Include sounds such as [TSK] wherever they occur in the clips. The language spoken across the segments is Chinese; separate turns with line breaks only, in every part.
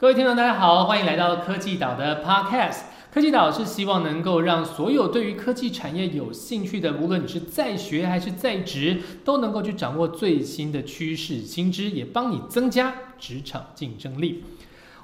各位听众，大家好，欢迎来到科技岛的 Podcast。科技岛是希望能够让所有对于科技产业有兴趣的，无论你是在学还是在职，都能够去掌握最新的趋势新知，也帮你增加职场竞争力。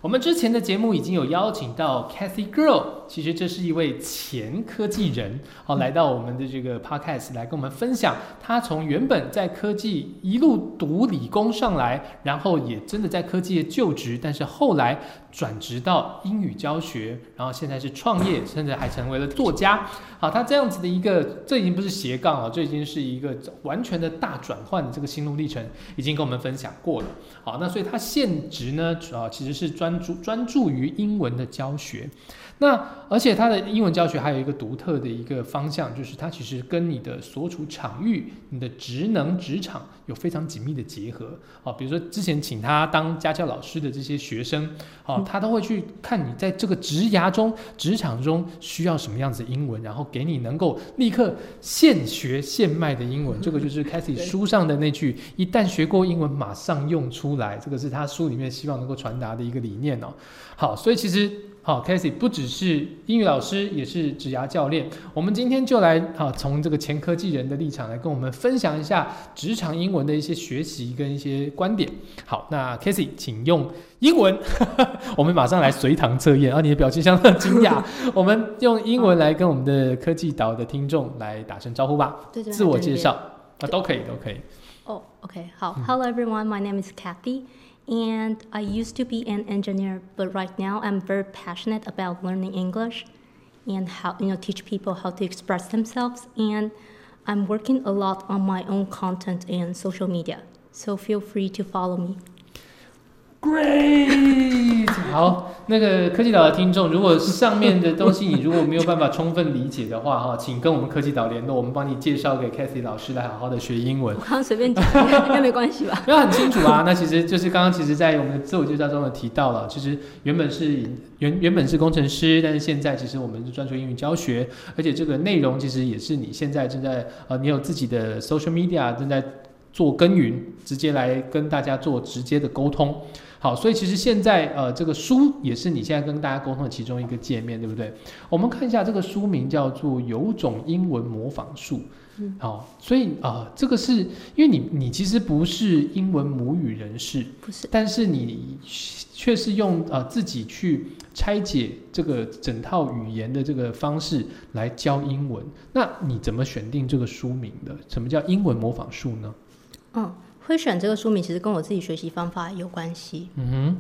我们之前的节目已经有邀请到 Cathy Girl，其实这是一位前科技人，好，来到我们的这个 podcast 来跟我们分享，他从原本在科技一路读理工上来，然后也真的在科技业就职，但是后来转职到英语教学，然后现在是创业，甚至还成为了作家。好，他这样子的一个，这已经不是斜杠了，这已经是一个完全的大转换的这个心路历程，已经跟我们分享过了。好，那所以他现职呢，主要其实是专注专注于英文的教学。那而且他的英文教学还有一个独特的一个方向，就是它其实跟你的所处场域、你的职能、职场有非常紧密的结合。好，比如说之前请他当家教老师的这些学生，好，他都会去看你在这个职涯中、职场中需要什么样子的英文，然后给你能够立刻现学现卖的英文。这个就是 Cathy [LAUGHS] 书上的那句“一旦学过英文，马上用出来”，这个是他书里面希望能够传达的一个理念哦。好，所以其实。好，Casey 不只是英语老师，也是职涯教练。我们今天就来好从这个前科技人的立场来跟我们分享一下职场英文的一些学习跟一些观点。好，那 Casey 请用英文，[LAUGHS] 我们马上来随堂测验。啊，你的表情相当惊讶。[LAUGHS] 我们用英文来跟我们的科技岛的听众来打声招呼吧。
对对，
自我介绍啊，都可以，都可以。
哦，OK，好，Hello everyone, my name is Kathy. And I used to be an engineer, but right now I'm very passionate about learning English and how you know teach people how to express themselves. And I'm working a lot on my own content and social media. So feel free to follow me.
Great，好，那个科技岛的听众，如果上面的东西你如果没有办法充分理解的话，哈，请跟我们科技岛联络，我们帮你介绍给 Cathy 老师来好好的学英文。
我刚刚随便讲，应该没关系吧？[LAUGHS]
没有很清楚啊。那其实就是刚刚其实，在我们的自我介绍中有提到了，其实原本是原原本是工程师，但是现在其实我们是专注英语教学，而且这个内容其实也是你现在正在呃，你有自己的 social media 正在做耕耘，直接来跟大家做直接的沟通。好，所以其实现在呃，这个书也是你现在跟大家沟通的其中一个界面，对不对？我们看一下这个书名叫做《有种英文模仿术》。嗯，好，所以啊，这个是因为你你其实不是英文母语人士，
不是，
但是你却是用呃自己去拆解这个整套语言的这个方式来教英文。那你怎么选定这个书名的？什么叫英文模仿术呢？
嗯。会选这个书名，其实跟我自己学习方法有关系。嗯哼，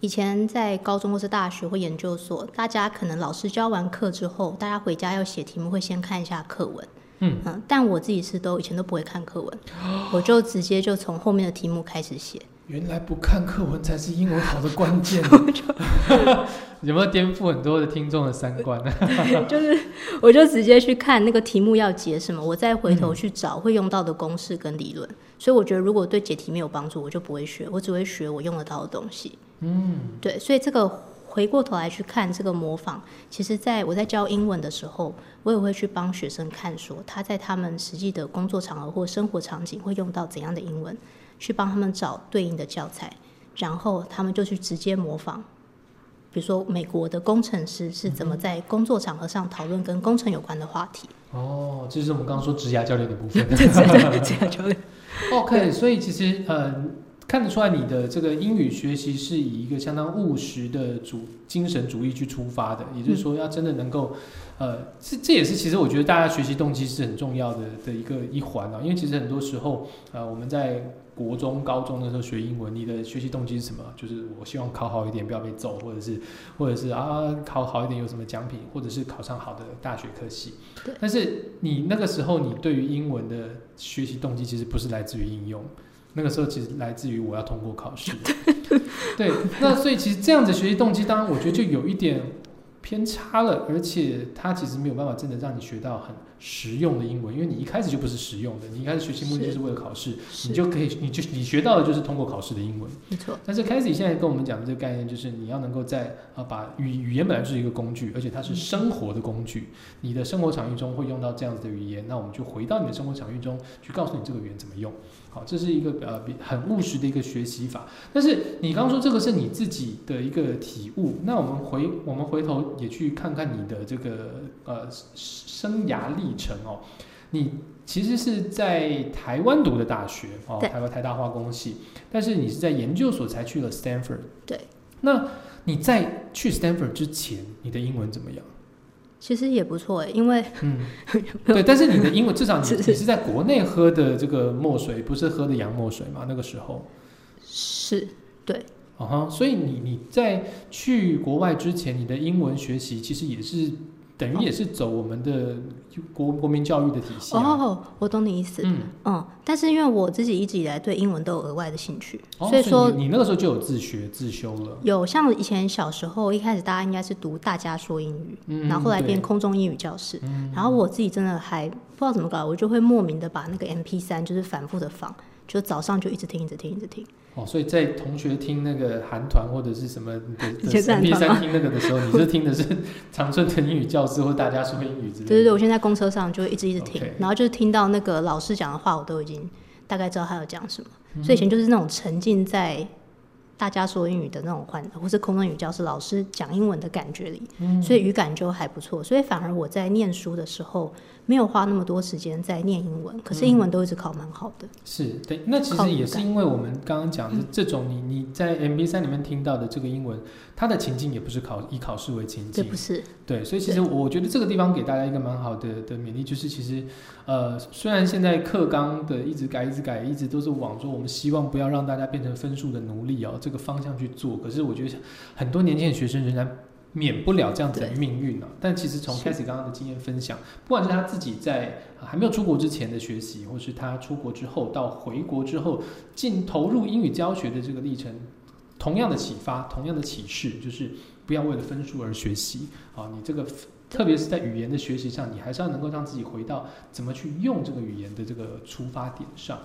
以前在高中或是大学或研究所，大家可能老师教完课之后，大家回家要写题目，会先看一下课文。嗯嗯，但我自己是都以前都不会看课文，我就直接就从后面的题目开始写。
原来不看课文才是英文好的关键。[LAUGHS] [LAUGHS] 有没有颠覆很多的听众的三观呢？[LAUGHS]
就是，我就直接去看那个题目要解什么，我再回头去找会用到的公式跟理论。所以我觉得，如果对解题没有帮助，我就不会学，我只会学我用得到的东西。嗯，对。所以这个回过头来去看这个模仿，其实在我在教英文的时候，我也会去帮学生看，说他在他们实际的工作场合或生活场景会用到怎样的英文，去帮他们找对应的教材，然后他们就去直接模仿。比如说，美国的工程师是怎么在工作场合上讨论跟工程有关的话题？
哦，这是我们刚刚说职涯教练的部分。[LAUGHS]
职涯教练。
OK，所以其实呃，看得出来你的这个英语学习是以一个相当务实的主精神主义去出发的，也就是说，要真的能够。呃，这这也是其实我觉得大家学习动机是很重要的的一个一环啊，因为其实很多时候，呃，我们在国中、高中的时候学英文，你的学习动机是什么？就是我希望考好一点，不要被揍，或者是或者是啊考好一点有什么奖品，或者是考上好的大学科系。但是你那个时候，你对于英文的学习动机其实不是来自于应用，那个时候其实来自于我要通过考试。[LAUGHS] 对，那所以其实这样子学习动机，当然我觉得就有一点。偏差了，而且它其实没有办法真的让你学到很实用的英文，因为你一开始就不是实用的，你一开始学习目的就是为了考试，你就可以，你就你学到的就是通过考试的英文。
没错，
但是 k a s e y 现在跟我们讲的这个概念，就是你要能够在啊把语语言本来就是一个工具，而且它是生活的工具。你的生活场域中会用到这样子的语言，那我们就回到你的生活场域中去告诉你这个语言怎么用。好，这是一个呃比很务实的一个学习法。但是你刚刚说这个是你自己的一个体悟，那我们回我们回头也去看看你的这个呃生涯历程哦。你其实是在台湾读的大学哦，台湾台大化工系，但是你是在研究所才去了 Stanford。
对，
那你在去 Stanford 之前，你的英文怎么样？
其实也不错哎，因为
嗯，[LAUGHS] 对，但是你的英文至少你 [LAUGHS] 你是在国内喝的这个墨水，不是喝的洋墨水嘛？那个时候，
是对
啊哈，所以你你在去国外之前，你的英文学习其实也是等于也是走我们的国国民教育的体系、啊。
哦，我懂你意思，
嗯，
嗯，但是因为我自己一直以来对英文都有额外的兴趣，
哦
所以说
你你那个时候就有自学自修了。
有像以前小时候一开始大家应该是读大家说英语，
嗯，
然后后来变空中英语教室，
嗯。
然后我自己真的还不知道怎么搞，我就会莫名的把那个 M P 三就是反复的放，就早上就一直听，一直听，一直听。
哦，所以在同学听那个韩团或者是什么的
以前是
的
韩
MP 三听那个的时候，你是 [LAUGHS] 听的是长春的英语教室或大家说英语之类的。
对对对，我现在在公车上就会一直一直听然后就是听到那个老师讲的话，我都已经大概知道他要讲什么。
嗯
所以以前就是那种沉浸在大家说英语的那种环，或是空中英语教室老师讲英文的感觉里，
嗯
所以语感就还不错。所以反而我在念书的时候没有花那么多时间在念英文，可是英文都一直考蛮好的。
是对，那其实也是因为我们刚刚讲的这种你你在 MB 三里面听到的这个英文，它的情境也不是考以考试为情境
这不，是
对，所以其实我觉得这个地方给大家一个蛮好的的勉励，就是其实呃，虽然现在课纲的一直改一直改，一直都是往说我们希望不要让大家变成分数的奴隶哦，这个方向去做，可是我觉得很多年轻的学生仍然。免不了这样子的命运啊！但其实从
是
开始刚刚的经验分享，不管是他自己在呃还没有出国之前的学习，或是他出国之后到回国之后进投入英语教学的这个历程，同样的启发，同样的启示，就是不要为了分数而学习啊！你这个特别是在语言的学习上，你还是要能够让自己回到怎么去用这个语言的这个出发点上。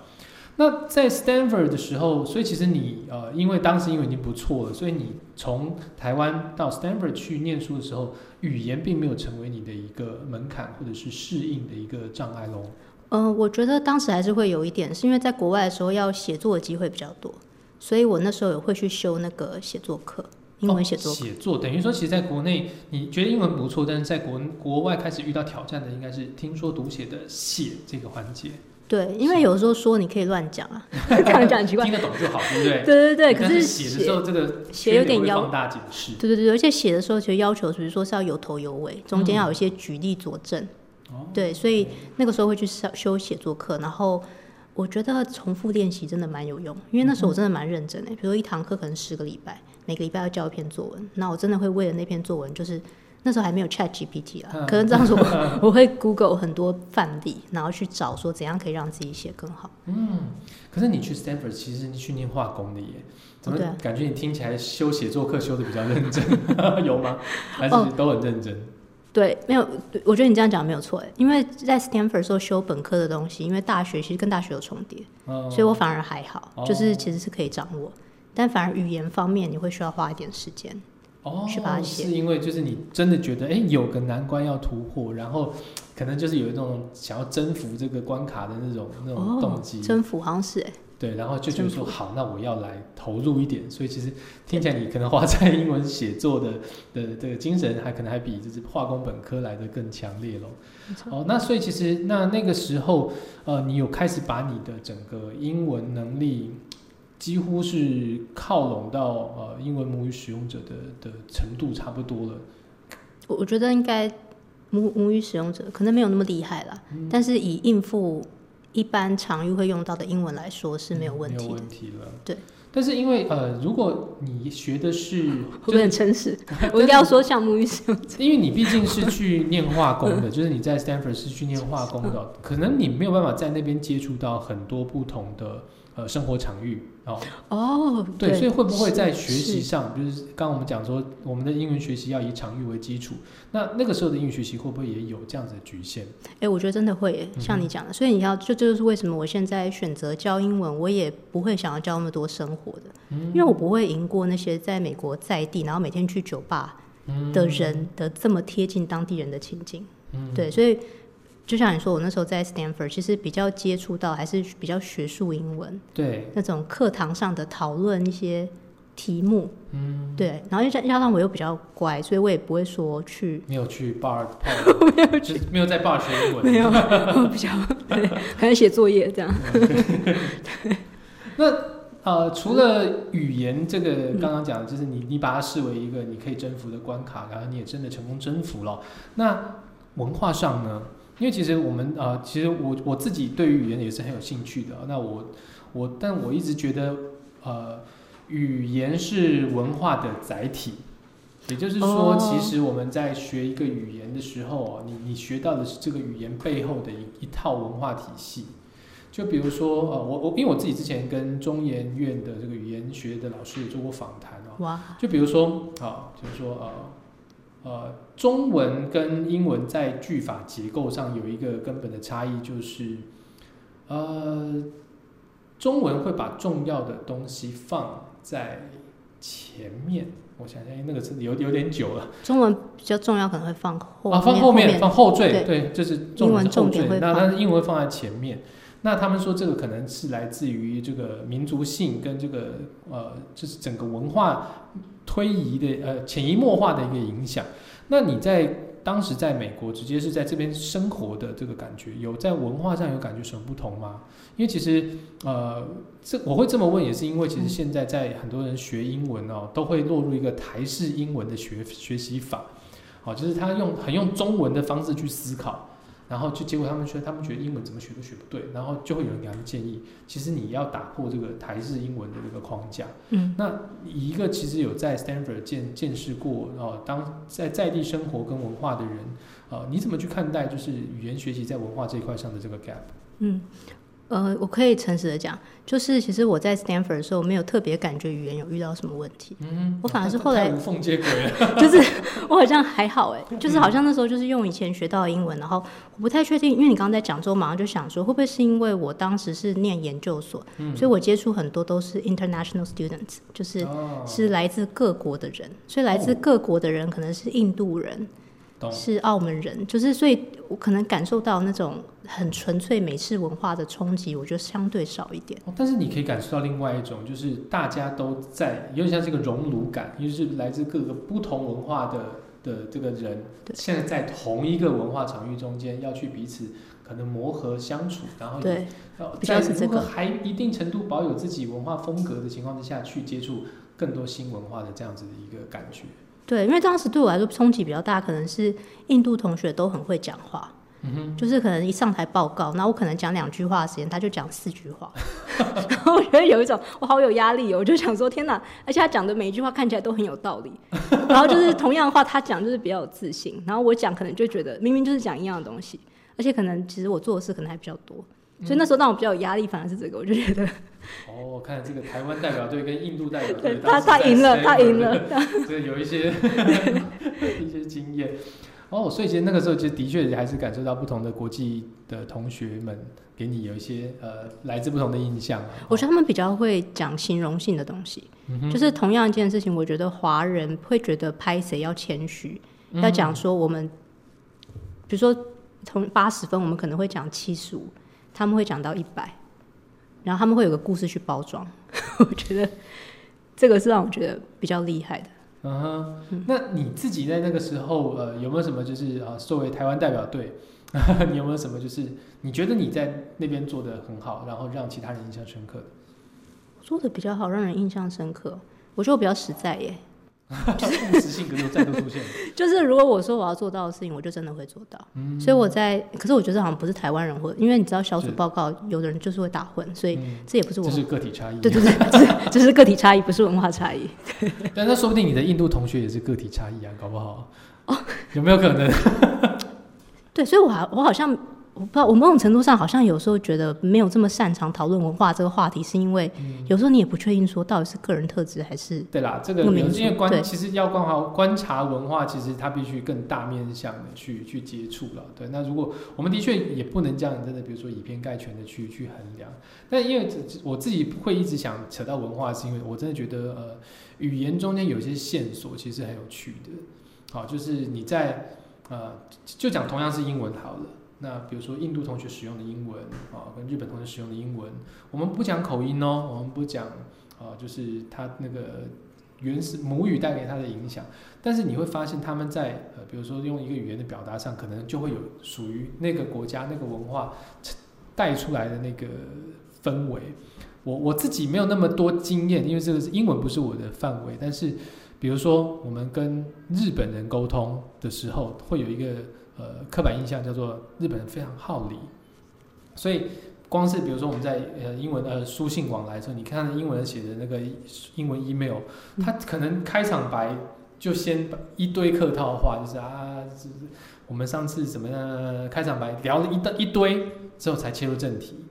那在 Stanford 的时候，所以其实你呃，因为当时英文已经不错了，所以你从台湾到 Stanford 去念书的时候，语言并没有成为你的一个门槛或者是适应的一个障碍喽。
嗯，我觉得当时还是会有一点，是因为在国外的时候要写作的机会比较多，所以我那时候也会去修那个写作课，英文写作
哦。写作等于说，其实在国内你觉得英文不错，但是在国国外开始遇到挑战的，应该是听说读写的写这个环节，
对，因为有时候说你可以乱讲啊，这 [LAUGHS] 样讲很奇怪。
听得懂就好，对不对？
对 [LAUGHS] 对对，可
是
写
写的时候，这个
写有点要
放大解释。
对对对，而且写的时候其实要求，比如说是要有头有尾，中间要有一些举例佐证。
哦，
对，所以那个时候会去修修写作课，然后我觉得重复练习真的蛮有用，因为那时候我真的蛮认真的。比如说一堂课可能十个礼拜，每个礼拜要交一篇作文，那我真的会为了那篇作文，就是那时候还没有 Chat GPT 啊，
嗯
可能这样子我 [LAUGHS] 我会 Google 很多范例，然后去找说怎样可以让自己写更好。
嗯，可是你去 Stanford 其实你去念化工的耶，怎么感觉你听起来修写作课修的比较认真？[LAUGHS] 有吗？还是
哦
都很认真？
对，没有，我觉得你这样讲没有错诶，因为在 Stanford 的时候修本科的东西，因为大学其实跟大学有重叠，
嗯
所以我反而还好，
哦
就是其实是可以掌握，但反而语言方面你会需要花一点时间。
哦，
去把它写
是因为就是你真的觉得哎有个难关要突破，然后 [TSK] 可能就是有一种想要征服这个关卡的那种那种动机，
征服好像是哎，
对，然后就觉得说好，那我要来投入一点，所以其实听起来你可能花在英文写作的 [LAUGHS] 的这个精神，还可能还比就是化工本科来的更强烈咯。哦，那所以其实那那个时候，呃，你有开始把你的整个英文能力几乎是靠拢到呃英文母语使用者的的程度差不多了。
我我觉得应该母母语使用者可能没有那么厉害啦，
嗯
但是以应付一般常用会用到的英文来说是没有问
嗯没有。问题了。
对。
但是因为呃，如果你学的是，
会不会很诚实？[LAUGHS] 我应该要说像母语使用者。
因为你毕竟是去念化工的，[LAUGHS] 就是你在 Stanford 是去念化工的，可能你没有办法在那边接触到很多不同的呃生活场域哦。
哦，
对，所以会不会在学习上，就是刚刚我们讲说，我们的英文学习要以场域为基础，那那个时候的英语学习会不会也有这样子的局限？
哎、我觉得真的会，像你讲的，所以你要就这就是为什么我现在选择教英文，我也不会想要教那么多生活的，因为我不会赢过那些在美国在地，然后每天去酒吧的人的这么贴近当地人的情境。对，所以就像你说，我那时候在 Stanford，其实比较接触到还是比较学术英文
对，
那种课堂上的讨论一些题目。嗯，对，然后又加加上我又比较乖，所以我也不会说去 [LAUGHS]
没有去 bar [LAUGHS] 泡，没有去，没有在 bar 学英文，
没有，我比较 [LAUGHS] 对，可能写作业这样。
那呃，除了语言这个刚刚讲的，就是你你把它视为一个你可以征服的关卡，然后你也真的成功征服了。那文化上呢？因为其实我们呃，其实我我自己对于语言也是很有兴趣的。那我我，但我一直觉得呃，语言是文化的载体。也就是说，
哦
其实我们在学一个语言的时候啊，你你学到的是这个语言背后的一一套文化体系。就比如说，呃，我我因为我自己之前跟中研院的这个语言学的老师也做过访谈啊，
哇，
就比如说啊，就是说呃呃，中文跟英文在句法结构上有一个根本的差异，就是呃，中文会把重要的东西放在前面。我想想，哎那个字有有点久了
中文比较重要，可能会放后
啊，放
后
后面放后缀，
对
对，这是
英
重点是后
文重点
缀，那
会放
但是英文放在前面。那他们说这个可能是来自于这个民族性跟这个呃，就是整个文化推移的呃潜移默化的一个影响。那你在当时在美国直接是在这边生活的这个感觉，有在文化上有感觉什么不同吗？因为其实呃，这我会这么问，也是因为其实现在在很多人学英文哦，都会落入一个台式英文的学学习法，好、就是他用很用中文的方式去思考。然后就结果他们说，他们觉得英文怎么学都学不对，然后就会有人给他们建议，其实你要打破这个台式英文的这个框架。
嗯，
那一个其实有在 Stanford 见见识过哦，当在在地生活跟文化的人，呃，你怎么去看待就是语言学习在文化这一块上的这个 gap？
嗯，呃，我可以诚实的讲，就是其实我在 Stanford 的时候，没有特别感觉语言有遇到什么问题，
嗯，
我反而是后来
无缝接轨了。
就是 [LAUGHS] 我好像还好哎，就是好像那时候就是用以前学到的英文，然后我不太确定，因为你刚刚在讲之后，马上就想说，会不会是因为我当时是念研究所，
嗯
所以我接触很多都是 international students，就是
哦，
是来自各国的人，所以来自各国的人可能是印度人，
懂。
是澳门人，就是所以我可能感受到那种很纯粹美式文化的冲击，我觉得相对少一点。
哦但是你可以感受到另外一种，就是大家都在，有点像这个熔炉感，就是来自各个不同文化的的这个人，现在在同一个文化场域中间，要去彼此可能磨合相处，然后
对，
在如何
是这个
还一定程度保有自己文化风格的情况之下去接触更多新文化的这样子的一个感觉。
对，因为当时对我来说冲击比较大，可能是印度同学都很会讲话，
嗯
就是可能一上台报告，然后我可能讲两句话的时间，他就讲四句话，[LAUGHS] 然后我觉得有一种我好有压力哦，我就想说天哪，而且他讲的每一句话看起来都很有道理，然后就是同样的话他讲就是比较有自信，然后我讲可能就觉得明明就是讲一样的东西，而且可能其实我做的事可能还比较多，所以那时候让我比较有压力，反而是这个，我就觉得
哦，看来这个台湾代表队跟印度代表队，
他他赢了，他赢了，
这有一些 [LAUGHS] 一些经验。哦，所以其实那个时候，其实的确还是感受到不同的国际的同学们给你有一些呃来自不同的印象啊。
我觉得他们比较会讲形容性的东西，
嗯
就是同样一件事情，我觉得华人会觉得拍谁要谦虚，
嗯
要讲说我们，比如说从八十分，我们可能会讲七十五，他们会讲到一百，然后他们会有个故事去包装。[LAUGHS] 我觉得这个是让我觉得比较厉害的。
嗯哼，那你自己在那个时候，呃，有没有什么就是啊，作为台湾代表队，[LAUGHS] 你有没有什么就是你觉得你在那边做的很好，然后让其他人印象深刻的？
做的比较好，让人印象深刻。我觉得我比较实在耶，
务实性格又再度出现。[LAUGHS] [LAUGHS]
就是如果我说我要做到的事情，我就真的会做到。
嗯
所以我在，可是我觉得好像不是台湾人或，因为你知道小组报告有的人就是会打混，所以
嗯，
这也不是我
这是个体差异。
对对对，[LAUGHS] 这这是个体差异，不是文化差异。
但那说不定你的印度同学也是个体差异啊，搞不好。哦，有没有可能？
对，所以我好我好像我不知道，我某种程度上好像有时候觉得没有这么擅长讨论文化这个话题，是因为有时候你也不确定说到底是个人特质还是
对啦，这个因为观其实要观察观察文化，其实它必须更大面向的去去接触了。对，那如果我们的确也不能这样真的，比如说以偏概全的去去衡量。但因为我自己会一直想扯到文化，是因为我真的觉得呃，语言中间有些线索其实很有趣的。好，就是你在呃，就讲同样是英文好了。那比如说印度同学使用的英文啊，跟日本同学使用的英文，我们不讲口音哦，我们不讲啊，就是他那个原始母语带给他的影响。但是你会发现他们在呃，比如说用一个语言的表达上，可能就会有属于那个国家那个文化带出来的那个氛围。我我自己没有那么多经验，因为这个是英文不是我的范围。但是比如说我们跟日本人沟通的时候，会有一个呃刻板印象，叫做日本人非常好礼，所以。光是比如说我们在呃英文呃书信往来的时候，你看英文写的那个英文 email，他可能开场白就先把一堆客套话，就是啊，是我们上次怎么样开场白聊了一大一堆之后才切入正题。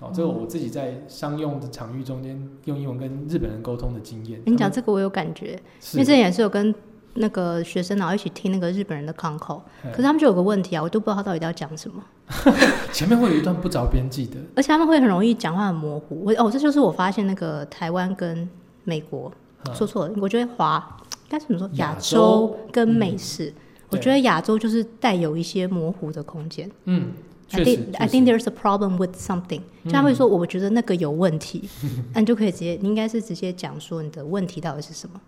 哦，这个我自己在商用的场域中间用英文跟日本人沟通的经验。
你讲这个我有感觉，
是
因为之前也是有跟那个学生然后一起听那个日本人的康口，
嗯
可是他们就有个问题啊，我都不知道他到底要讲什么，[LAUGHS]
前面会有一段不着边际的，
而且他们会很容易讲话很模糊。我哦，这就是我发现那个台湾跟美国
嗯。
说错了，我觉得华应该怎么说？
亚
亚
洲
洲跟美式，我觉得亚洲就是带有一些模糊的空间。
嗯
，I think I think there's a problem with something，就他会说，我觉得那个有问题，那你就可以直接，你应该是直接讲说你的问题到底是什么。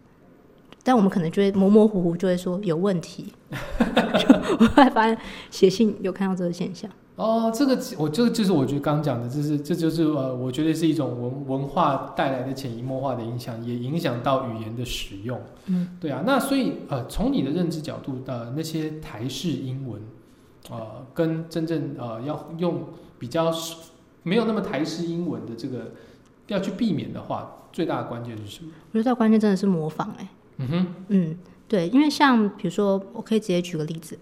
但我们可能就会模模糊糊就会说有问题，就 [LAUGHS] 我后来发现写信有看到这个现象。
哦，这个我这个就是我觉得刚刚讲的，这是这就是呃，我觉得是一种文文化带来的潜移默化的影响，也影响到语言的使用。
嗯，
对啊，那所以呃，从你的认知角度，呃，那些台式英文，呃，跟真正呃要用比较没有那么台式英文的这个要去避免的话，最大的关键是什么？
我觉得关键真的是模仿、哎，
嗯哼，
嗯，对，因为像比如说，我可以直接举个例子，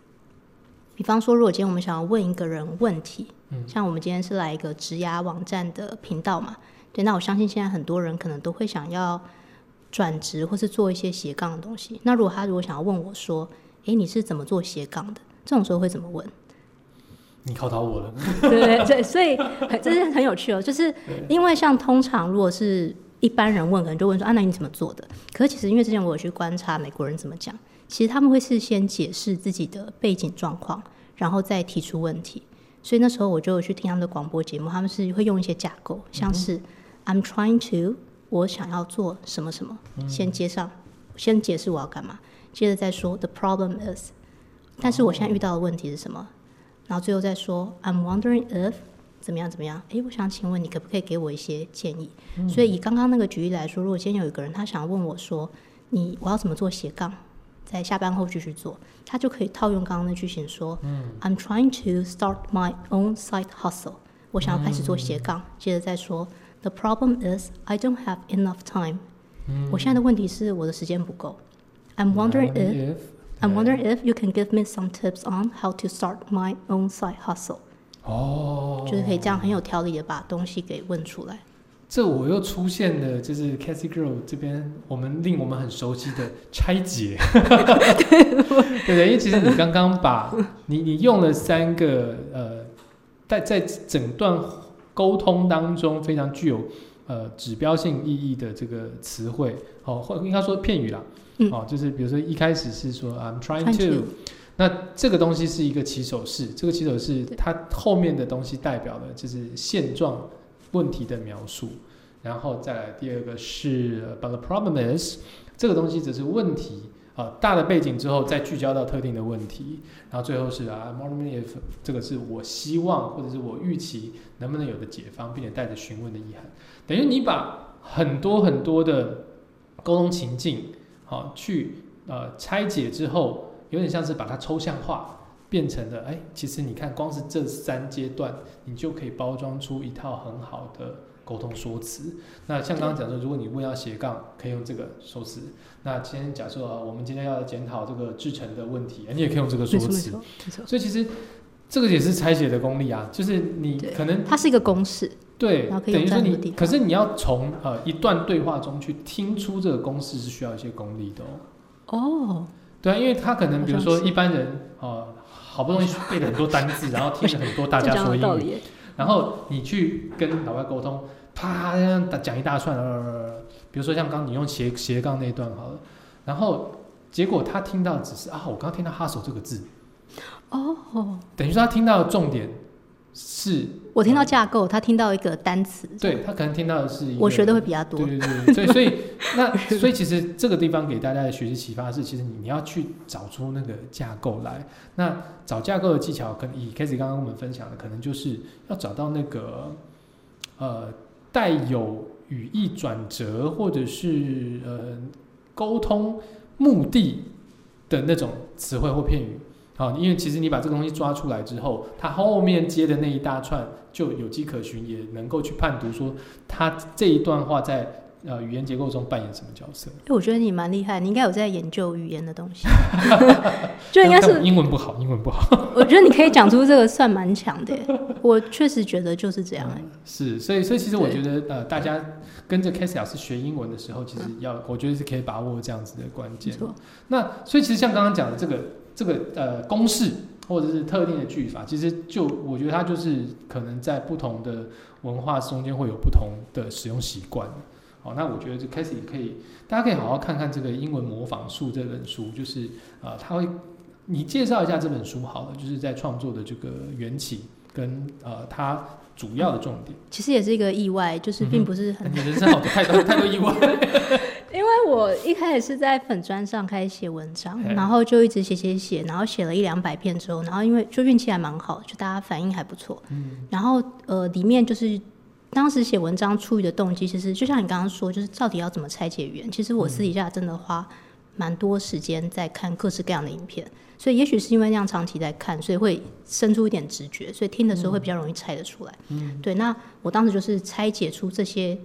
比方说，如果今天我们想要问一个人问题，
嗯
像我们今天是来一个职涯网站的频道嘛，对，那我相信现在很多人可能都会想要转职或是做一些斜杠的东西。那如果他如果想要问我说，诶，你是怎么做斜杠的？这种时候会怎么问？[LAUGHS]
你考倒我了。[LAUGHS]
对对对，所以很这是很有趣哦，就是因为像通常如果是一般人问，可能就问说啊，那你怎么做的？可是其实因为之前我有去观察美国人怎么讲，其实他们会事先解释自己的背景状况，然后再提出问题。所以那时候我就有去听他们的广播节目，他们是会用一些架构，像是 I'm trying to，我想要做什么什么，先接上，先解释我要干嘛，接着再说 The problem is，但是我现在遇到的问题是什么？然后最后再说 I'm wondering if 怎么样怎么样？诶，我想请问你可不可以给我一些建议？所以以刚刚那个举例来说，如果今天有一个人他想要问我说，你我要怎么做斜杠，在下班后继续做，他就可以套用刚刚那句型说、I'm trying to start my own side hustle，我想要开始做斜杠，接着再说 The problem is I don't have enough time，、我现在的问题是我的时间不够。I'm wondering if
if
I'm wondering if you can give me some tips on how to start my own side hustle，、
哦，
就是可以这样很有条理的把东西给问出来。
这我又出现了，就是 Cassie Girl 这边我们令我们很熟悉的 [LAUGHS] 拆解，对对，因为其实你刚刚把 [LAUGHS] 你你用了三个呃，在在整段沟通当中非常具有呃指标性意义的这个词汇，哦，或应该说片语啦，
嗯
哦，就是比如说一开始是说 I'm trying to。那这个东西是一个起手式，这个起手式它后面的东西代表的就是现状问题的描述，然后再来第二个是呃 But the problem is，这个东西只是问题啊、呃大的背景之后再聚焦到特定的问题，然后最后是啊 m o r n if 这个是我希望或者是我预期能不能有的解方，并且带着询问的意涵，等于你把很多很多的沟通情境好、去呃拆解之后，有点像是把它抽象化。变成了，哎，其实你看，光是这三阶段，你就可以包装出一套很好的沟通说辞。那像刚刚讲说，如果你问要斜杠，可以用这个说辞。那今天假设啊，我们今天要检讨这个制成的问题，你也可以用这个说辞。所以其实这个也是拆解的功力啊，就是你可能
它是一个公式，
对，等于说你，可是你要从呃一段对话中去听出这个公式是需要一些功力的哦。
哦，
对啊，因为他可能比如说一般人呃好不容易背了很多单字，然后听了很多大家说英语。然后你去跟老外沟通，啪讲一大串，呃，比如说像刚你用斜斜杠那一段好了，然后结果他听到只是啊，我刚刚听到 hustle 这个字，
哦，
等于说他听到的重点是，
我听到架构，他听到一个单词，
对他可能听到的是
我学的会比较多
对。对对，所以所以 [LAUGHS] 那所以其实这个地方给大家的学习启发是，其实你你要去找出那个架构来。那找架构的技巧，可能以 k e y 刚刚跟我们分享的，可能就是要找到那个呃带有语义转折或者是呃沟通目的的那种词汇或片语。好，因为其实你把这个东西抓出来之后，它后面接的那一大串就有迹可循，也能够去判读说它这一段话在呃语言结构中扮演什么角色。
哎，我觉得你蛮厉害，你应该有在研究语言的东西，[LAUGHS] 就应该是，
英文不好，英文不好。[LAUGHS]
我觉得你可以讲出这个算蛮强的。我确实觉得就是这样哎。
是，所以所以其实我
对
觉得呃，大家跟着 k a s e y 老师学英文的时候，其实要、我觉得是可以把握这样子的关键。那所以其实像刚刚讲的这个这个呃公式或者是特定的句法，其实就我觉得它就是可能在不同的文化中间会有不同的使用习惯。好，那我觉得这 e y 也可以，大家可以好好看看这个《英文模仿术》这本书，就是呃，他会你介绍一下这本书好了，就是在创作的这个缘起跟呃它主要的重点。
其实也是一个意外，就是并不是很
你人生好多太多太多意外。[LAUGHS]
我一开始是在粉砖上开始写文章，然后就一直写写写，然后写了一两百篇之后，然后因为就运气还蛮好，就大家反应还不错。
嗯
然后呃，里面就是当时写文章出于的动机，其实就像你刚刚说，就是到底要怎么拆解语言。其实我私底下真的花蛮多时间在看各式各样的影片，所以也许是因为那样长期在看，所以会生出一点直觉，所以听的时候会比较容易猜得出来。
嗯
对，那我当时就是拆解出这些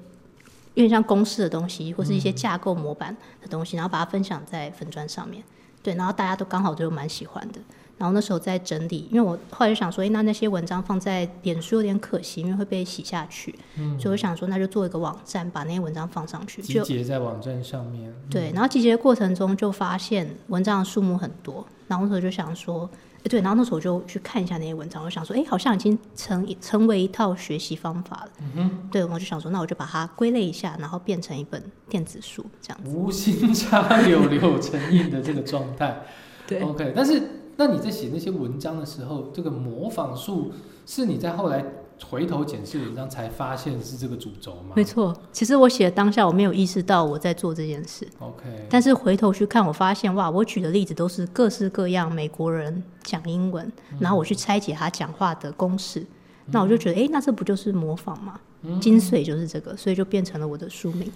有点像公式的东西，或是一些架构模板的东西，然后把它分享在粉砖上面。对，然后大家都刚好都蛮喜欢的。然后那时候在整理，因为我后来就想说，诶，那那些文章放在脸书有点可惜，因为会被洗下去，
嗯，
所以我想说，那就做一个网站，把那些文章放上去。
集
就
结在网站上面。
对，然后集结的过程中就发现文章的数目很多，然后那时候就想说，诶对，然后那时候我就去看一下那些文章，我想说，哎，好像已经成成为一套学习方法了。
嗯哼
对，我就想说，那我就把它归类一下，然后变成一本电子书这样子。
无心插柳柳成荫的这个状态。[LAUGHS]
对
OK，但是那你在写那些文章的时候，这个模仿术是你在后来回头检视文章才发现是这个主轴吗？
没错，其实我写的当下我没有意识到我在做这件事
，OK，
但是回头去看，我发现哇，我举的例子都是各式各样美国人讲英文，然后我去拆解他讲话的公式，那我就觉得，哎、那这不就是模仿吗？精髓就是这个，所以就变成了我的书名。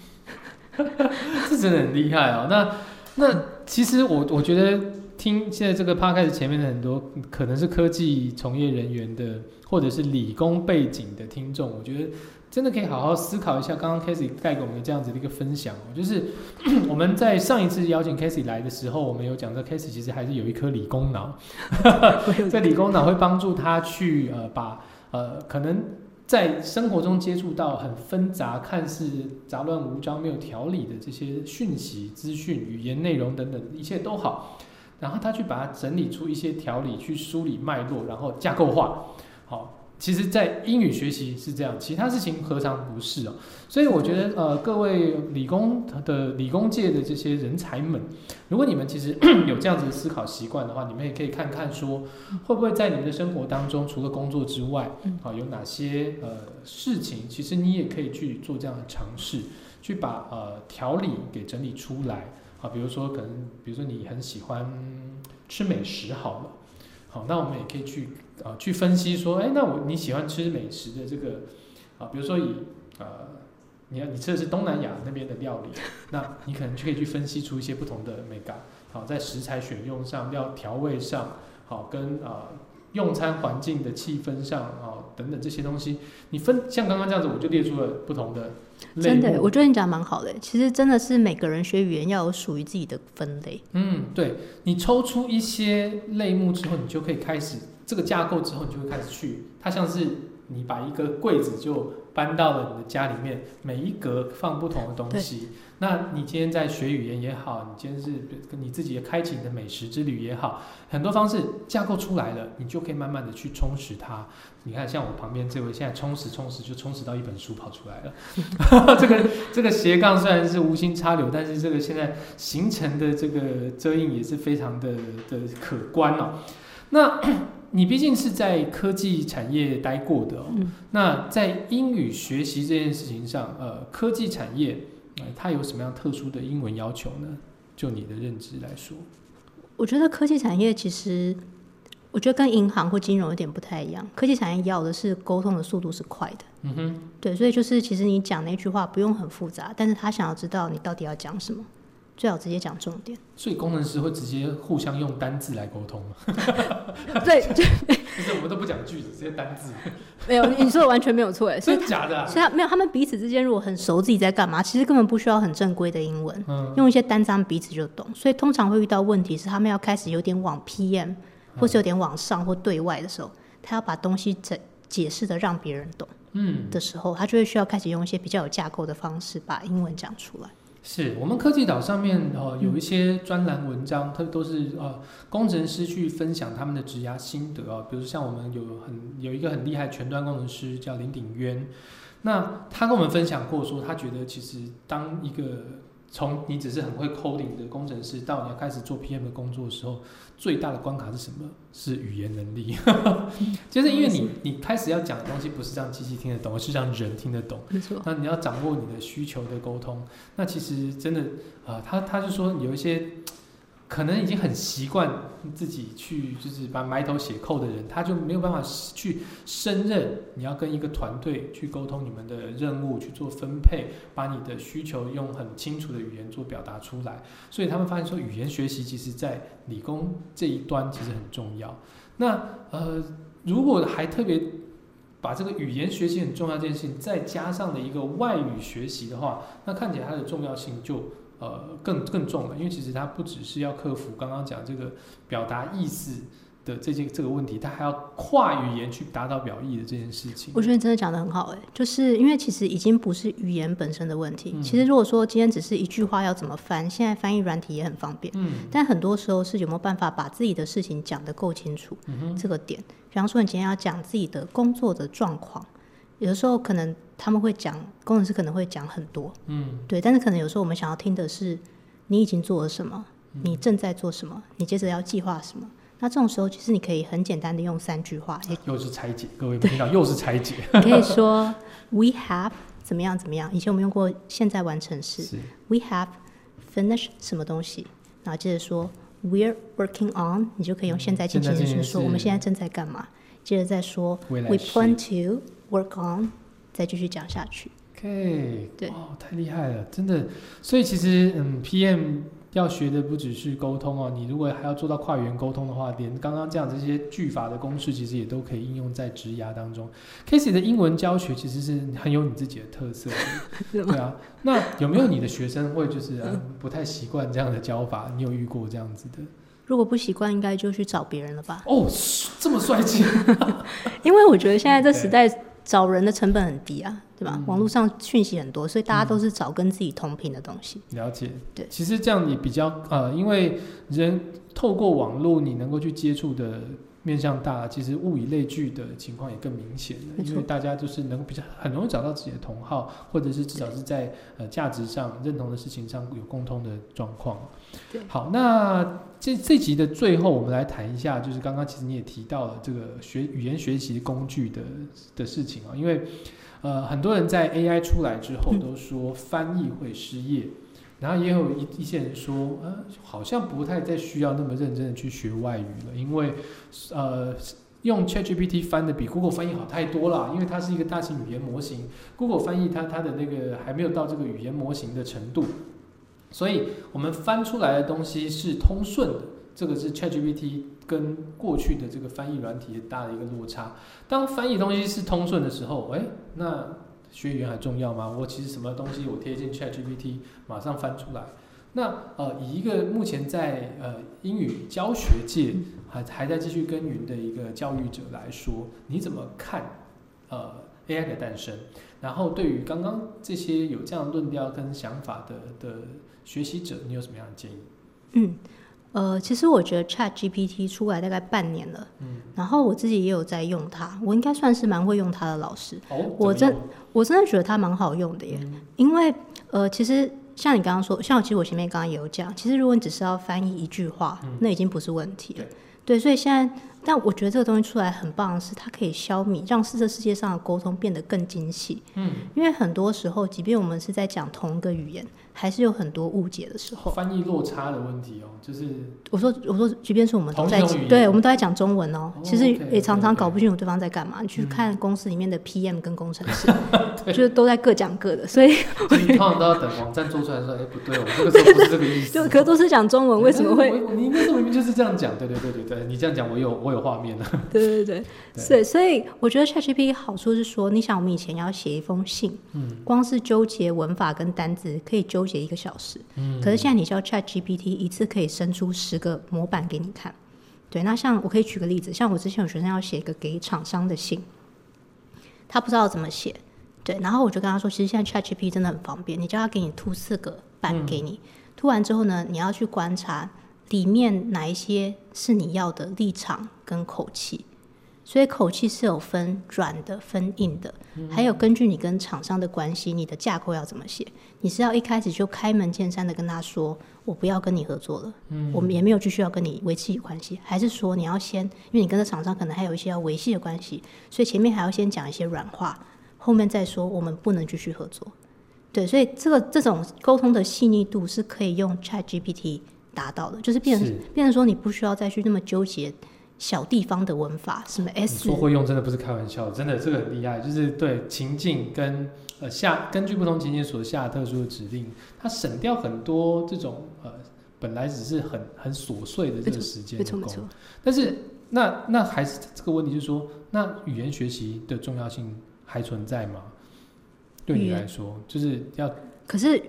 [LAUGHS]
这真的很厉害哦。那那其实我我觉得听现在这个 p 开始前面的很多可能是科技从业人员的，或者是理工背景的听众，我觉得真的可以好好思考一下刚刚 k a s e y 带给我们这样子的一个分享。哦，就是 [CLEARS THROAT] 我们在上一次邀请 k a s e y 来的时候，我们有讲到 k a s e y 其实还是有一颗理工脑，[LAUGHS] 这理工脑会帮助他去呃把呃可能在生活中接触到很纷杂、看似杂乱无章、没有条理的这些讯息、资讯、语言内容等等，一切都好，然后他去把它整理出一些条理，去梳理脉络，然后架构化。好，其实，在英语学习是这样，其他事情何尝不是哦？所以我觉得，呃，各位理工的理工界的这些人才们，如果你们其实 [COUGHS] 有这样子的思考习惯的话，你们也可以看看说，会不会在你们的生活当中，除了工作之外，
嗯
啊，有哪些呃事情，其实你也可以去做这样的尝试，去把呃条理给整理出来啊。比如说，可能比如说你很喜欢吃美食，好了，好，那我们也可以去啊去分析说，哎，那我你喜欢吃美食的这个啊，比如说以呃。你要你吃的是东南亚那边的料理，那你可能就可以去分析出一些不同的美感。好，在食材选用上、料调味上，好跟啊、用餐环境的气氛上啊、等等这些东西，你分像刚刚这样子，我就列出了不同的
真的，我觉得你讲得蛮好的。其实真的是每个人学语言要有属于自己的分类。
嗯，对你抽出一些类目之后，你就可以开始这个架构之后，你就会开始去，它像是你把一个柜子就搬到了你的家里面，每一格放不同的东西。那你今天在学语言也好，你今天是跟你自己开启你的美食之旅也好，很多方式架构出来了，你就可以慢慢的去充实它。你看，像我旁边这位，现在充实充实就充实到一本书跑出来了。[LAUGHS] 这个这个斜杠虽然是无心插柳，但是这个现在形成的这个遮印也是非常的的可观哦。那 [CLEARS THROAT] 你毕竟是在科技产业待过的哦，那在英语学习这件事情上，呃，科技产业。它有什么样特殊的英文要求呢？就你的认知来说，
我觉得科技产业其实，我觉得跟银行或金融有点不太一样。科技产业要的是沟通的速度是快的，
嗯哼，
对，所以就是其实你讲那句话不用很复杂，但是他想要知道你到底要讲什么。最好直接讲重点。
所以工程师会直接互相用单字来沟通吗？[LAUGHS]
对，[LAUGHS]
就是我们都不讲句子，直接单字。[LAUGHS]
没有，你说的完全没有错，哎，
真的假的？
所以没有，他们彼此之间如果很熟，自己在干嘛，其实根本不需要很正规的英文，用一些单章彼此就懂。所以通常会遇到问题是，他们要开始有点往 PM，或是有点往上或对外的时候，他要把东西解解释的让别人懂，嗯，的时候，他就会需要开始用一些比较有架构的方式把英文讲出来。
是我们科技岛上面哦，有一些专栏文章，它都是呃工程师去分享他们的职涯心得哦。比如像我们有很有一个很厉害全端工程师叫林鼎渊，那他跟我们分享过说，他觉得其实当一个从你只是很会 coding 的工程师，到你要开始做 PM 的工作的时候，最大的关卡是什么？是语言能力。[LAUGHS] 就是因为你你开始要讲的东西不是让机器听得懂，而是让人听得懂。
没错。
那你要掌握你的需求的沟通，那其实真的啊，他他就说有一些。可能已经很习惯自己去，就是把埋头写扣的人，他就没有办法去胜任。你要跟一个团队去沟通你们的任务，去做分配，把你的需求用很清楚的语言做表达出来。所以他们发现说，语言学习其实在理工这一端其实很重要。那呃，如果还特别把这个语言学习很重要这件事情，再加上了一个外语学习的话，那看起来它的重要性就。呃，更更重了，因为其实它不只是要克服刚刚讲这个表达意思的这件这个问题，它还要跨语言去达到表意的这件事情。
我觉得你真的讲的很好，哎，就是因为其实已经不是语言本身的问题。其实如果说今天只是一句话要怎么翻，现在翻译软体也很方便。嗯。但很多时候是有没有办法把自己的事情讲得够清楚，这个点。比方说，你今天要讲自己的工作的状况。有的时候可能他们会讲，工程师可能会讲很多，嗯，对，但是可能有时候我们想要听的是你已经做了什么，你正在做什么，你接着要计划什么。那这种时候其实你可以很简单的用三句话，
又是拆解，各位听到又是拆解，
你 [LAUGHS] 可以说 We have 怎么样怎么样，以前我们用过现在完成式，We have finished 什么东西，然后接着说 We're working on，你就可以用现在进行时说我们现在正在干嘛，接着再说 We plan to。Work on，再继续讲下去。
OK，对，哦，太厉害了，真的。所以其实，嗯，PM 要学的不只是沟通哦，你如果还要做到跨语言沟通的话，连刚刚这样这些句法的公式，其实也都可以应用在职涯当中。Casey 的英文教学其实是很有你自己的特色，[LAUGHS] 对啊。那有没有你的学生会就是不太习惯这样的教法？你有遇过这样子的？
如果不习惯，应该就去找别人了吧？
哦，这么帅气！[LAUGHS]
因为我觉得现在这时代。找人的成本很低啊，对吧？网络上讯息很多，所以大家都是找跟自己同频的东西。
了解，
对。
其实这样也比较呃，因为人透过网络，你能够去接触的面向大，其实物以类聚的情况也更明显了。因为大家就是能比较很容易找到自己的同好，或者是至少是在呃价值上认同的事情上有共通的状况。好，那这这集的最后，我们来谈一下，就是刚刚其实你也提到了这个学语言学习工具的的事情啊，因为呃很多人在 AI 出来之后都说翻译会失业，然后也有一一些人说，呃好像不太再需要那么认真的去学外语了，因为呃用 ChatGPT 翻的比 Google 翻译好太多了，因为它是一个大型语言模型，Google 翻译它它的那个还没有到这个语言模型的程度。所以我们翻出来的东西是通顺的，这个是 ChatGPT 跟过去的这个翻译软体大的一个落差。当翻译东西是通顺的时候，哎，那学语言还重要吗？我其实什么东西我贴进 ChatGPT 马上翻出来。那呃，以一个目前在呃英语教学界还还在继续耕耘的一个教育者来说，你怎么看呃 AI 的诞生？然后对于刚刚这些有这样论调跟想法的的学习者，你有什么样的建议？
嗯，呃，其实我觉得 Chat GPT 出来大概半年了，嗯，然后我自己也有在用它，我应该算是蛮会用它的老师。
哦，
我真我真的觉得它蛮好用的耶，因为呃，其实像你刚刚说，像其实我前面刚刚也有讲，其实如果你只是要翻译一句话，那已经不是问题了。对，所以现在，但我觉得这个东西出来很棒的是，它可以消弭，让这世界上的沟通变得更精细。
嗯，
因为很多时候，即便我们是在讲同一个语言，还是有很多误解的时候。
翻译落差的问题哦，就是
我说，我说，即便是我们都在对，我们都在讲中文哦，
哦
其实也常常搞不清楚对方在干嘛。你去看公司里面的 PM 跟工程师，[LAUGHS] 就是都在各讲各的，所以
就是通常都要等网站做出来说，哎，不对，我这个时候不是这个意思。[LAUGHS]
就可都是讲中文，为什么会？
我？我你那时候明明就是这样讲，对对对对对，你这样讲，我有我有画面了。
对对对，所以所以我觉得 ChatGPT 好处是说，你想我们以前要写一封信，
嗯。
光是纠结文法跟单字可以纠结一个小时，
嗯。
可是现在你叫 ChatGPT 一次可以生出十个模板给你看。对，那像我可以举个例子，像我之前有学生要写一个给厂商的信，他不知道怎么写，对，然后我就跟他说，其实现在 ChatGPT 真的很方便，你叫他给你吐四个版给你，吐完之后呢，你要去观察里面哪一些是你要的立场跟口气。所以口气是有分软的、分硬的，还有根据你跟厂商的关系，你的架构要怎么写？你是要一开始就开门见山的跟他说，我不要跟你合作了，我们也没有继续要跟你维系关系，还是说你要先，因为你跟这厂商可能还有一些要维系的关系，所以前面还要先讲一些软话，后面再说我们不能继续合作。对，所以这个这种沟通的细腻度是可以用 Chat GPT 达到的，就是变成变成说你不需要再去那么纠结小地方的文法，什么 S
说会用真的不是开玩笑，真的这个很厉害，就是对情境跟呃下根据不同情境所下特殊的指令，它省掉很多这种呃本来只是很很琐碎的这个时间工
没错没错。
但是那那还是这个问题，就是说，那语言学习的重要性还存在吗？对你来说，就是要
可是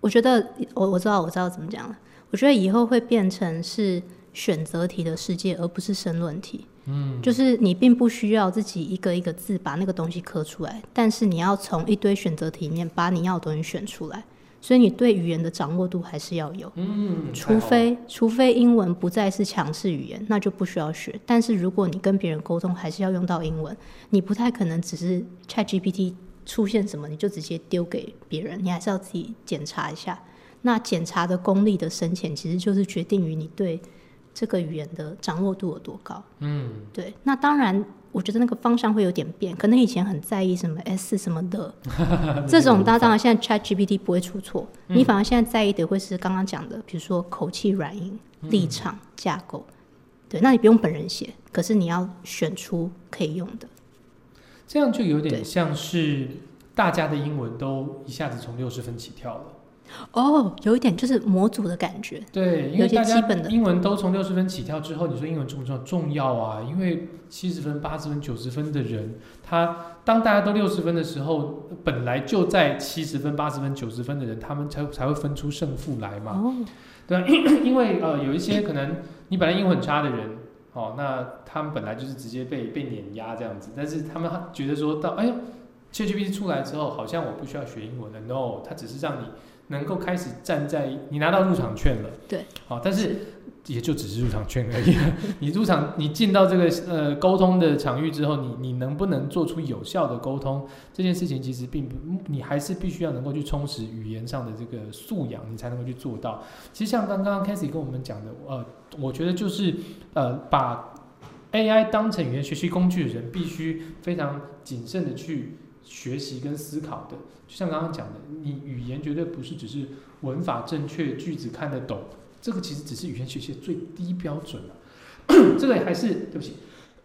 我觉得我我知道我知道怎么讲了。我觉得以后会变成是选择题的世界，而不是申论题。嗯，就是你并不需要自己一个一个字把那个东西刻出来，但是你要从一堆选择题里面把你要的东西选出来。所以你对语言的掌握度还是要有。
嗯，
除非除非英文不再是强势语言，那就不需要学。但是如果你跟别人沟通，还是要用到英文，你不太可能只是 Chat GPT 出现什么你就直接丢给别人，你还是要自己检查一下。那检查的功力的深浅，其实就是决定于你对这个语言的掌握度有多高。
嗯，
对，那当然，我觉得那个方向会有点变，可能以前很在意什么 S 什么的 [LAUGHS] 这种，当当然现在 Chat GPT 不会出错，你反而现在在意的会是刚刚讲的，比如说口气、软硬、立场、架构。对，那你不用本人写，可是你要选出可以用的。
这样就有点像是大家的英文都一下子从六十分起跳了。
哦，有一点就是模组的感觉。
对，因为大家
基本的
英文都从六十分起跳之后，你说英文重不重要？重要啊！因为七十分、八十分、九十分的人，他当大家都六十分的时候，本来就在七十分、八十分、九十分的人，他们才才会分出胜负来嘛。
哦，
对 [COUGHS] 因为呃有一些可能你本来英文很差的人，哦，那他们本来就是直接被被碾压这样子，但是他们觉得说到哎呦，ChatGPT 出来之后，好像我不需要学英文了，no，它只是让你能够开始站在你拿到入场券了，
对，
好、但是也就只是入场券而已。[LAUGHS] 你入场，你进到这个呃沟通的场域之后，你你能不能做出有效的沟通这件事情，其实并不，你还是必须要能够去充实语言上的这个素养，你才能够去做到。其实像刚刚 c a s i e 跟我们讲的，呃，我觉得就是呃把 AI 当成语言学习工具的人，必须非常谨慎的去学习跟思考的。就像刚刚讲的，你语言绝对不是只是文法正确、句子看得懂，这个其实只是语言学习的最低标准了、[COUGHS] 这个还是对不起，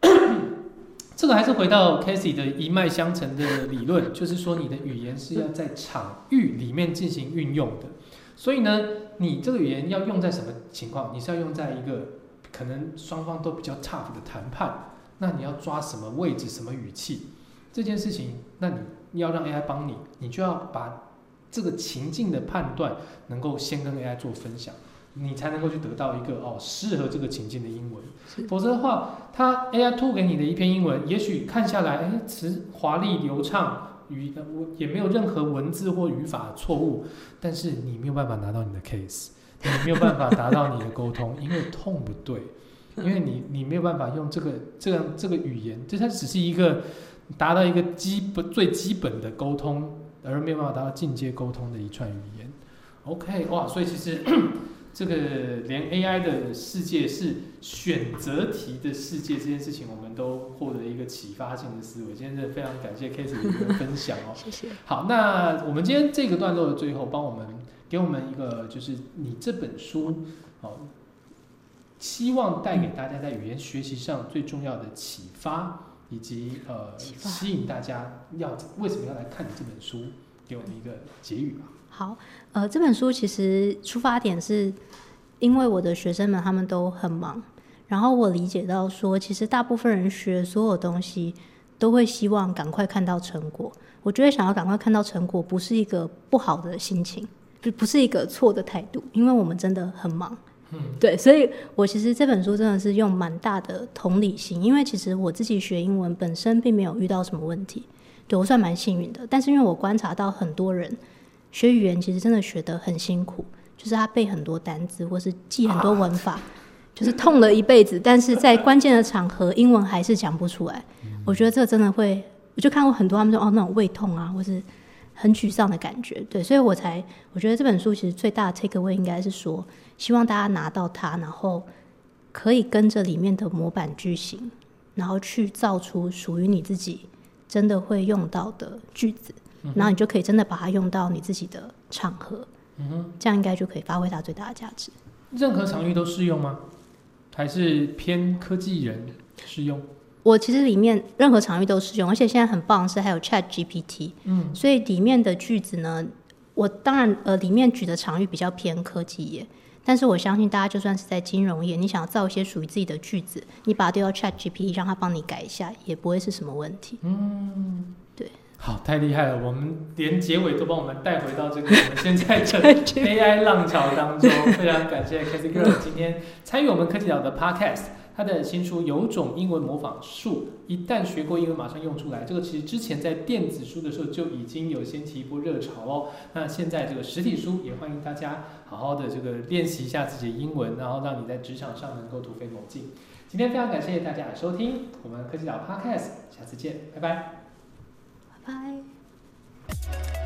[COUGHS] 这个还是回到 c a s e y 的一脉相承的理论，就是说你的语言是要在场域里面进行运用的。所以呢，你这个语言要用在什么情况？你是要用在一个可能双方都比较 tough 的谈判，那你要抓什么位置、什么语气这件事情，那你要让 AI 帮你，你就要把这个情境的判断能够先跟 AI 做分享。你才能够去得到一个哦适合这个情境的英文。否则的话，它 AI 吐给你的一篇英文，也许看下来，哎，词华丽流畅，语我也没有任何文字或语法错误，但是你没有办法拿到你的 case，你没有办法达到你的沟通，[LAUGHS] 因为痛不对，因为你你没有办法用这个这样这个语言，这它只是一个达到一个基本最基本的沟通，而没有办法达到进阶沟通的一串语言。OK，哇，所以其实。[CLEARS THROAT] 这个连 AI 的世界是选择题的世界这件事情，我们都获得一个启发性的思维。今天真的非常感谢 k a s e 的分享哦。[LAUGHS]
谢谢。
好，那我们今天这个段落的最后，帮我们给我们一个，就是你这本书哦，希望带给大家在语言学习上最重要的启发，以及呃吸引大家要为什么要来看你这本书，给我们一个结语吧。
好，呃，这本书其实出发点是，因为我的学生们他们都很忙，然后我理解到说，其实大部分人学所有东西都会希望赶快看到成果。我觉得想要赶快看到成果，不是一个不好的心情，不不是一个错的态度，因为我们真的很忙。嗯，对，所以我其实这本书真的是用蛮大的同理心，因为其实我自己学英文本身并没有遇到什么问题，对我算蛮幸运的。但是因为我观察到很多人。学语言其实真的学得很辛苦，就是他背很多单词或是记很多文法，[LAUGHS] 就是痛了一辈子，但是在关键的场合，英文还是讲不出来。我觉得这真的会，我就看过很多他们说哦那种胃痛啊，或是很沮丧的感觉。对，所以我才我觉得这本书其实最大的 take away 应该是说，希望大家拿到它，然后可以跟着里面的模板句型，然后去造出属于你自己真的会用到的句子。然后你就可以真的把它用到你自己的场合，嗯哼，这样应该就可以发挥它最大的价值。
任何场域都适用吗？还是偏科技人适用？
我其实里面任何场域都适用，而且现在很棒是还有 Chat GPT，嗯，所以里面的句子呢，我当然呃里面举的场域比较偏科技业，但是我相信大家就算是在金融业，你想要造一些属于自己的句子，你把它丢到 Chat GPT 让它帮你改一下，也不会是什么问题。嗯。
对好，太厉害了！我们连结尾都帮我们带回到这个 [LAUGHS] 我们现在的 AI 浪潮当中。非常感谢 Casey Girl 今天参与我们科技岛的 Podcast。他的新书《有种英文模仿术》，一旦学过英文，马上用出来。这个其实之前在电子书的时候就已经有掀起一波热潮哦。那现在这个实体书也欢迎大家好好的这个练习一下自己的英文，然后让你在职场上能够突飞猛进。今天非常感谢大家的收听，我们科技岛 Podcast，下次见，拜拜。
拜。